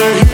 another